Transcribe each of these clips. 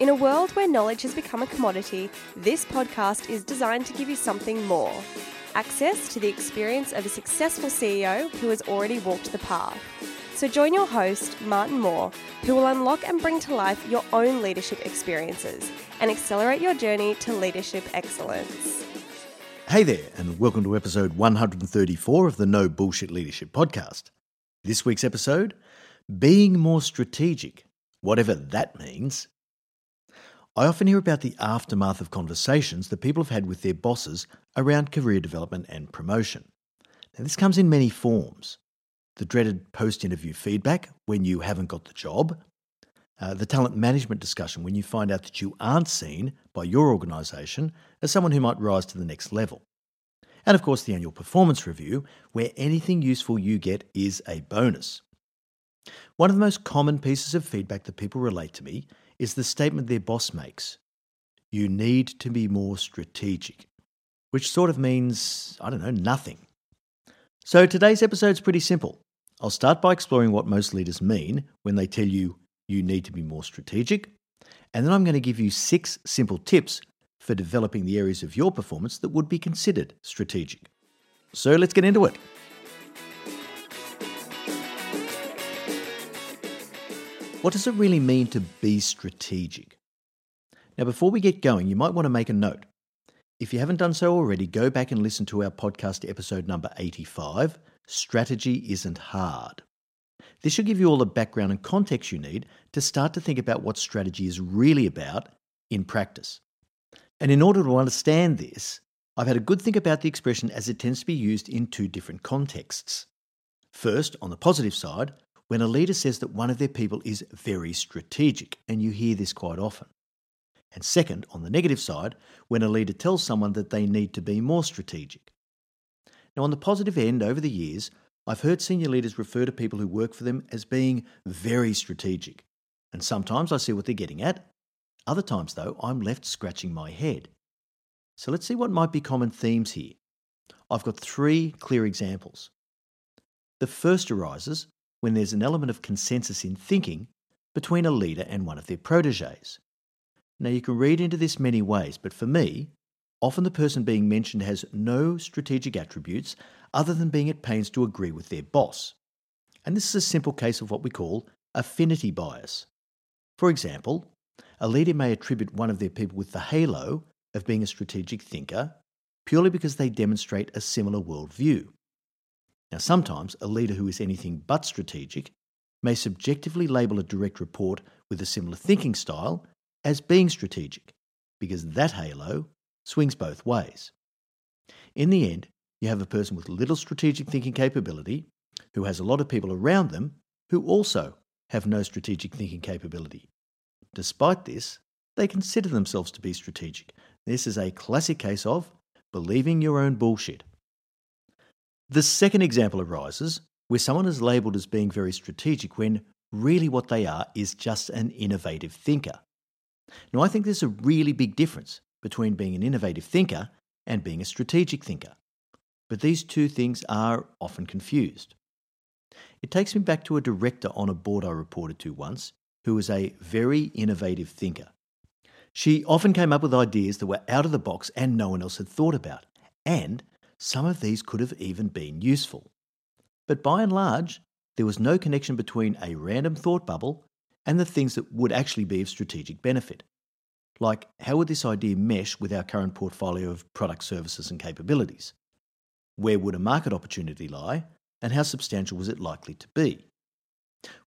In a world where knowledge has become a commodity, this podcast is designed to give you something more access to the experience of a successful CEO who has already walked the path. So join your host, Martin Moore, who will unlock and bring to life your own leadership experiences and accelerate your journey to leadership excellence. Hey there, and welcome to episode 134 of the No Bullshit Leadership Podcast. This week's episode being more strategic, whatever that means. I often hear about the aftermath of conversations that people have had with their bosses around career development and promotion. Now, this comes in many forms the dreaded post interview feedback when you haven't got the job, uh, the talent management discussion when you find out that you aren't seen by your organisation as someone who might rise to the next level. And of course, the annual performance review, where anything useful you get is a bonus. One of the most common pieces of feedback that people relate to me is the statement their boss makes You need to be more strategic, which sort of means, I don't know, nothing. So today's episode is pretty simple. I'll start by exploring what most leaders mean when they tell you you need to be more strategic, and then I'm going to give you six simple tips for developing the areas of your performance that would be considered strategic. So let's get into it. What does it really mean to be strategic? Now, before we get going, you might want to make a note. If you haven't done so already, go back and listen to our podcast episode number 85 Strategy Isn't Hard. This should give you all the background and context you need to start to think about what strategy is really about in practice. And in order to understand this, I've had a good think about the expression as it tends to be used in two different contexts. First, on the positive side, when a leader says that one of their people is very strategic, and you hear this quite often. And second, on the negative side, when a leader tells someone that they need to be more strategic. Now, on the positive end, over the years, I've heard senior leaders refer to people who work for them as being very strategic. And sometimes I see what they're getting at. Other times, though, I'm left scratching my head. So let's see what might be common themes here. I've got three clear examples. The first arises when there's an element of consensus in thinking between a leader and one of their proteges. Now, you can read into this many ways, but for me, often the person being mentioned has no strategic attributes other than being at pains to agree with their boss. And this is a simple case of what we call affinity bias. For example, a leader may attribute one of their people with the halo of being a strategic thinker purely because they demonstrate a similar worldview. Now, sometimes a leader who is anything but strategic may subjectively label a direct report with a similar thinking style as being strategic, because that halo swings both ways. In the end, you have a person with little strategic thinking capability who has a lot of people around them who also have no strategic thinking capability. Despite this, they consider themselves to be strategic. This is a classic case of believing your own bullshit. The second example arises where someone is labelled as being very strategic when really what they are is just an innovative thinker. Now, I think there's a really big difference between being an innovative thinker and being a strategic thinker. But these two things are often confused. It takes me back to a director on a board I reported to once who was a very innovative thinker. She often came up with ideas that were out of the box and no one else had thought about, and some of these could have even been useful. But by and large, there was no connection between a random thought bubble and the things that would actually be of strategic benefit. Like, how would this idea mesh with our current portfolio of product services and capabilities? Where would a market opportunity lie, and how substantial was it likely to be?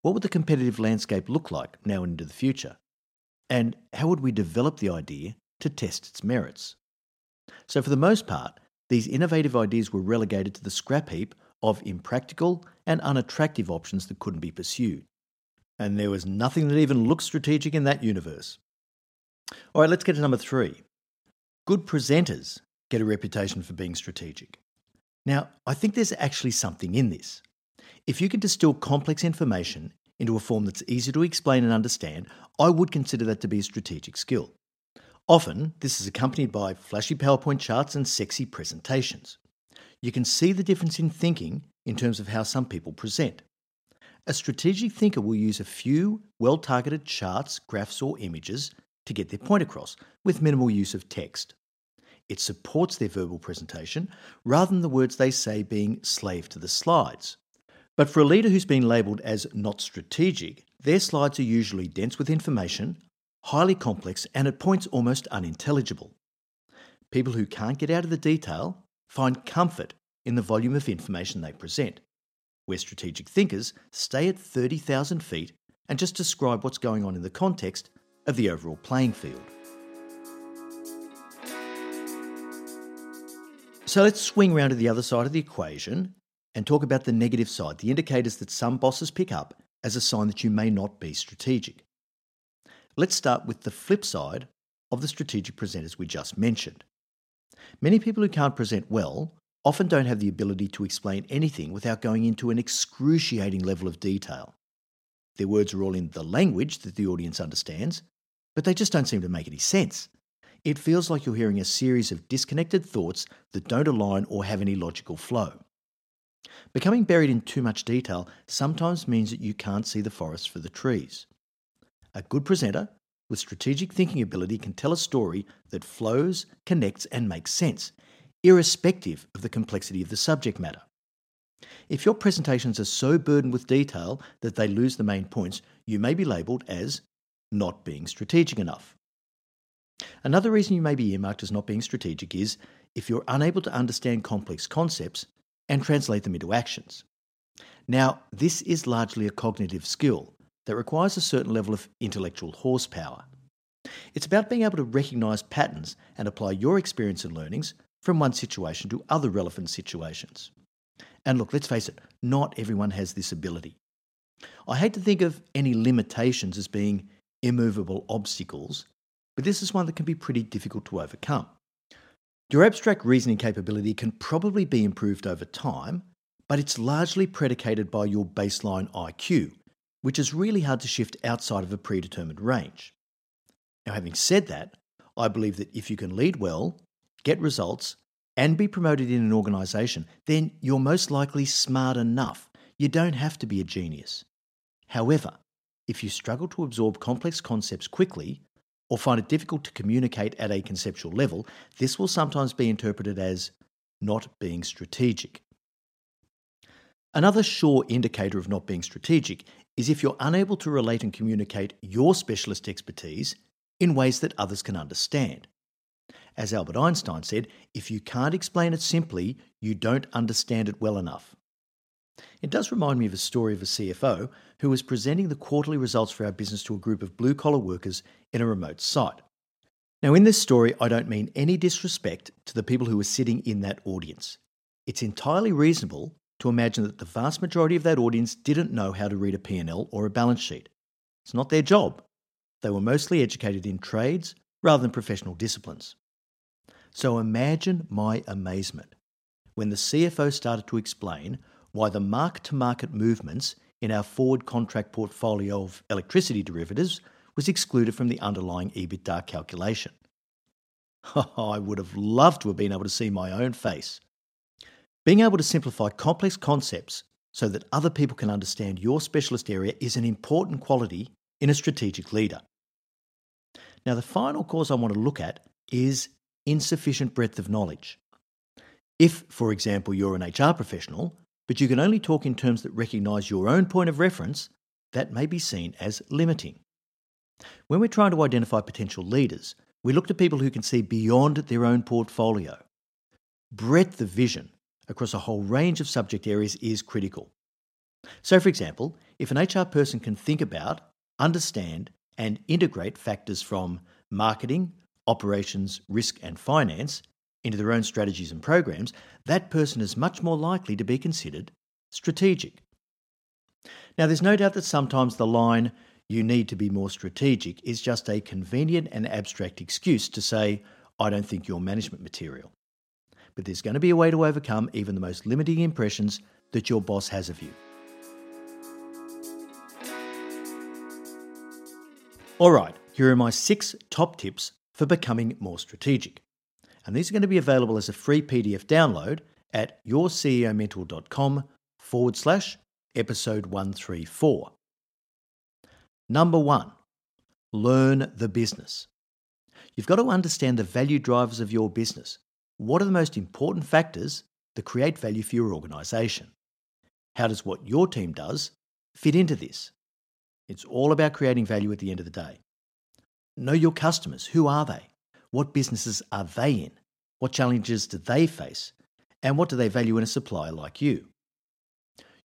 What would the competitive landscape look like now and into the future? And how would we develop the idea to test its merits? So, for the most part, these innovative ideas were relegated to the scrap heap of impractical and unattractive options that couldn't be pursued. And there was nothing that even looked strategic in that universe. All right, let's get to number three. Good presenters get a reputation for being strategic. Now, I think there's actually something in this. If you can distill complex information into a form that's easy to explain and understand, I would consider that to be a strategic skill. Often, this is accompanied by flashy PowerPoint charts and sexy presentations. You can see the difference in thinking in terms of how some people present. A strategic thinker will use a few well targeted charts, graphs, or images to get their point across with minimal use of text. It supports their verbal presentation rather than the words they say being slave to the slides. But for a leader who's been labelled as not strategic, their slides are usually dense with information, highly complex, and at points almost unintelligible. People who can't get out of the detail find comfort in the volume of information they present, where strategic thinkers stay at 30,000 feet and just describe what's going on in the context of the overall playing field. So let's swing round to the other side of the equation and talk about the negative side, the indicators that some bosses pick up as a sign that you may not be strategic. Let's start with the flip side of the strategic presenters we just mentioned. Many people who can't present well often don't have the ability to explain anything without going into an excruciating level of detail. Their words are all in the language that the audience understands, but they just don't seem to make any sense. It feels like you're hearing a series of disconnected thoughts that don't align or have any logical flow. Becoming buried in too much detail sometimes means that you can't see the forest for the trees. A good presenter with strategic thinking ability can tell a story that flows, connects, and makes sense, irrespective of the complexity of the subject matter. If your presentations are so burdened with detail that they lose the main points, you may be labelled as not being strategic enough. Another reason you may be earmarked as not being strategic is if you're unable to understand complex concepts and translate them into actions. Now, this is largely a cognitive skill that requires a certain level of intellectual horsepower. It's about being able to recognise patterns and apply your experience and learnings from one situation to other relevant situations. And look, let's face it, not everyone has this ability. I hate to think of any limitations as being immovable obstacles, but this is one that can be pretty difficult to overcome. Your abstract reasoning capability can probably be improved over time, but it's largely predicated by your baseline IQ, which is really hard to shift outside of a predetermined range. Now, having said that, I believe that if you can lead well, get results, and be promoted in an organisation, then you're most likely smart enough. You don't have to be a genius. However, if you struggle to absorb complex concepts quickly or find it difficult to communicate at a conceptual level, this will sometimes be interpreted as not being strategic. Another sure indicator of not being strategic is if you're unable to relate and communicate your specialist expertise in ways that others can understand. As Albert Einstein said, if you can't explain it simply, you don't understand it well enough. It does remind me of a story of a CFO who was presenting the quarterly results for our business to a group of blue collar workers in a remote site. Now, in this story, I don't mean any disrespect to the people who were sitting in that audience. It's entirely reasonable to imagine that the vast majority of that audience didn't know how to read a P&L or a balance sheet. It's not their job. They were mostly educated in trades rather than professional disciplines. So imagine my amazement when the CFO started to explain why the mark to market movements in our forward contract portfolio of electricity derivatives was excluded from the underlying EBITDA calculation. I would have loved to have been able to see my own face. Being able to simplify complex concepts so that other people can understand your specialist area is an important quality in a strategic leader. Now, the final cause I want to look at is insufficient breadth of knowledge. If, for example, you're an HR professional, but you can only talk in terms that recognise your own point of reference, that may be seen as limiting. When we're trying to identify potential leaders, we look to people who can see beyond their own portfolio. Breadth of vision across a whole range of subject areas is critical. So, for example, if an HR person can think about, understand, and integrate factors from marketing, operations, risk, and finance into their own strategies and programs, that person is much more likely to be considered strategic. Now, there's no doubt that sometimes the line, you need to be more strategic, is just a convenient and abstract excuse to say, I don't think you're management material. But there's going to be a way to overcome even the most limiting impressions that your boss has of you. All right, here are my six top tips for becoming more strategic. And these are going to be available as a free PDF download at yourceomentor.com forward slash episode 134. Number one, learn the business. You've got to understand the value drivers of your business. What are the most important factors that create value for your organisation? How does what your team does fit into this? It's all about creating value at the end of the day. Know your customers. Who are they? What businesses are they in? What challenges do they face? And what do they value in a supplier like you?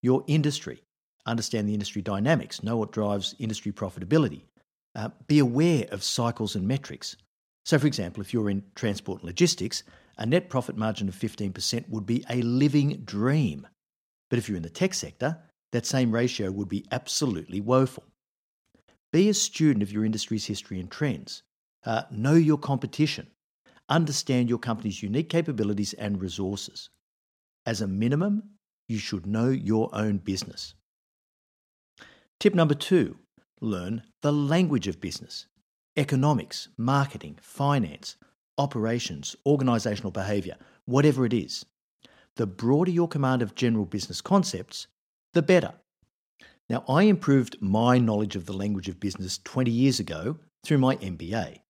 Your industry. Understand the industry dynamics. Know what drives industry profitability. Uh, be aware of cycles and metrics. So, for example, if you're in transport and logistics, a net profit margin of 15% would be a living dream. But if you're in the tech sector, that same ratio would be absolutely woeful. Be a student of your industry's history and trends. Uh, know your competition. Understand your company's unique capabilities and resources. As a minimum, you should know your own business. Tip number two learn the language of business economics, marketing, finance, operations, organisational behaviour, whatever it is. The broader your command of general business concepts, the better. Now, I improved my knowledge of the language of business 20 years ago through my MBA.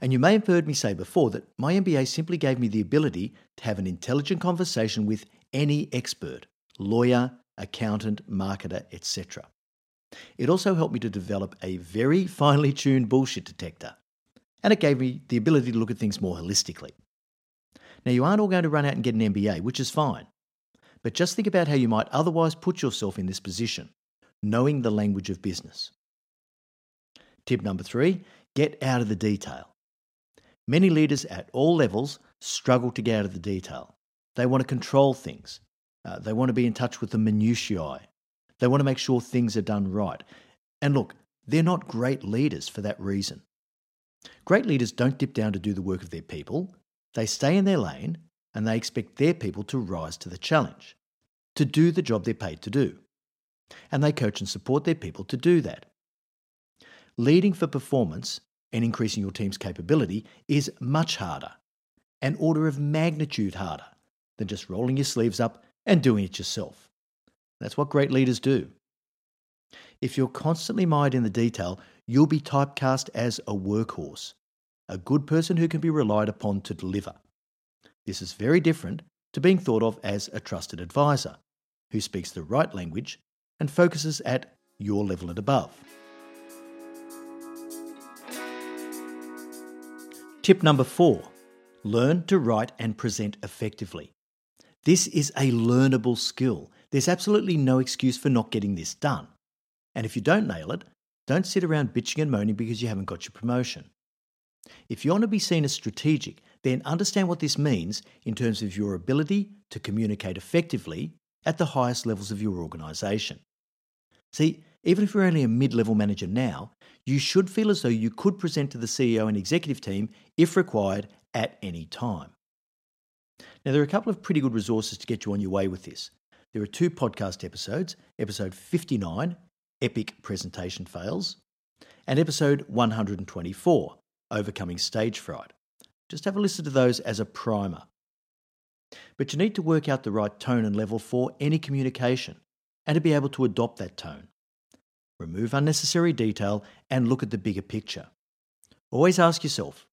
And you may have heard me say before that my MBA simply gave me the ability to have an intelligent conversation with any expert lawyer, accountant, marketer, etc. It also helped me to develop a very finely tuned bullshit detector, and it gave me the ability to look at things more holistically. Now, you aren't all going to run out and get an MBA, which is fine, but just think about how you might otherwise put yourself in this position knowing the language of business. Tip number three get out of the detail. Many leaders at all levels struggle to get out of the detail. They want to control things, uh, they want to be in touch with the minutiae, they want to make sure things are done right. And look, they're not great leaders for that reason. Great leaders don't dip down to do the work of their people, they stay in their lane and they expect their people to rise to the challenge. to do the job they're paid to do. And they coach and support their people to do that. Leading for performance and increasing your team's capability is much harder, an order of magnitude harder than just rolling your sleeves up and doing it yourself. That's what great leaders do. If you're constantly mired in the detail, you'll be typecast as a workhorse, a good person who can be relied upon to deliver. This is very different to being thought of as a trusted advisor who speaks the right language and focuses at your level and above. Tip number four learn to write and present effectively. This is a learnable skill. There's absolutely no excuse for not getting this done. And if you don't nail it, don't sit around bitching and moaning because you haven't got your promotion. If you want to be seen as strategic, then understand what this means in terms of your ability to communicate effectively at the highest levels of your organisation. See, even if you're only a mid level manager now, you should feel as though you could present to the CEO and executive team if required at any time. Now, there are a couple of pretty good resources to get you on your way with this. There are two podcast episodes episode 59, Epic Presentation Fails, and episode 124, Overcoming Stage Fright. Just have a listen to those as a primer. But you need to work out the right tone and level for any communication and to be able to adopt that tone. Remove unnecessary detail and look at the bigger picture. Always ask yourself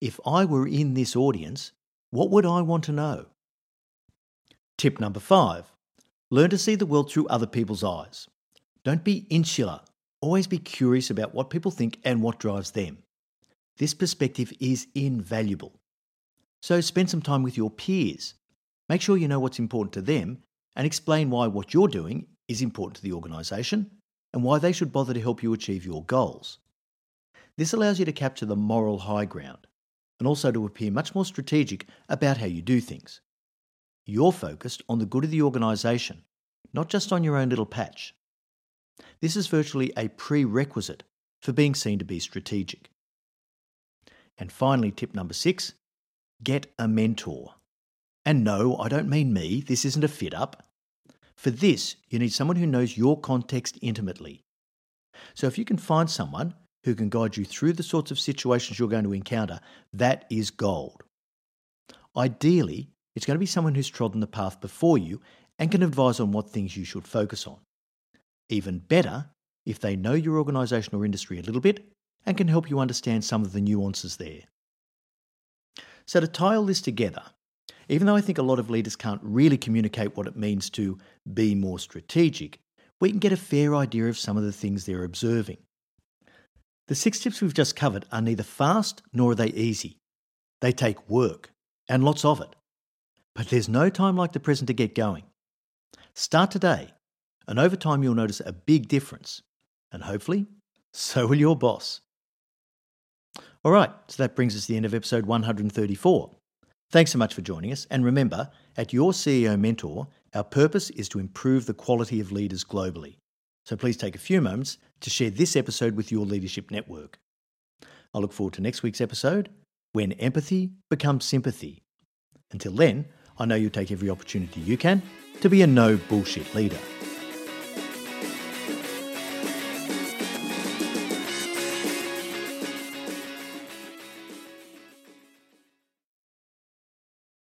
if I were in this audience, what would I want to know? Tip number five learn to see the world through other people's eyes. Don't be insular. Always be curious about what people think and what drives them. This perspective is invaluable. So spend some time with your peers. Make sure you know what's important to them and explain why what you're doing is important to the organisation and why they should bother to help you achieve your goals. This allows you to capture the moral high ground and also to appear much more strategic about how you do things. You're focused on the good of the organisation, not just on your own little patch. This is virtually a prerequisite for being seen to be strategic. And finally, tip number six get a mentor. And no, I don't mean me, this isn't a fit up. For this, you need someone who knows your context intimately. So if you can find someone who can guide you through the sorts of situations you're going to encounter, that is gold. Ideally, it's going to be someone who's trodden the path before you and can advise on what things you should focus on. Even better, if they know your organisation or industry a little bit and can help you understand some of the nuances there. So, to tie all this together, even though I think a lot of leaders can't really communicate what it means to be more strategic, we can get a fair idea of some of the things they're observing. The six tips we've just covered are neither fast nor are they easy. They take work, and lots of it. But there's no time like the present to get going. Start today, and over time you'll notice a big difference. And hopefully, so will your boss. All right, so that brings us to the end of episode 134. Thanks so much for joining us. And remember, at Your CEO Mentor, our purpose is to improve the quality of leaders globally. So please take a few moments to share this episode with your leadership network. I look forward to next week's episode when empathy becomes sympathy. Until then, I know you'll take every opportunity you can to be a no bullshit leader.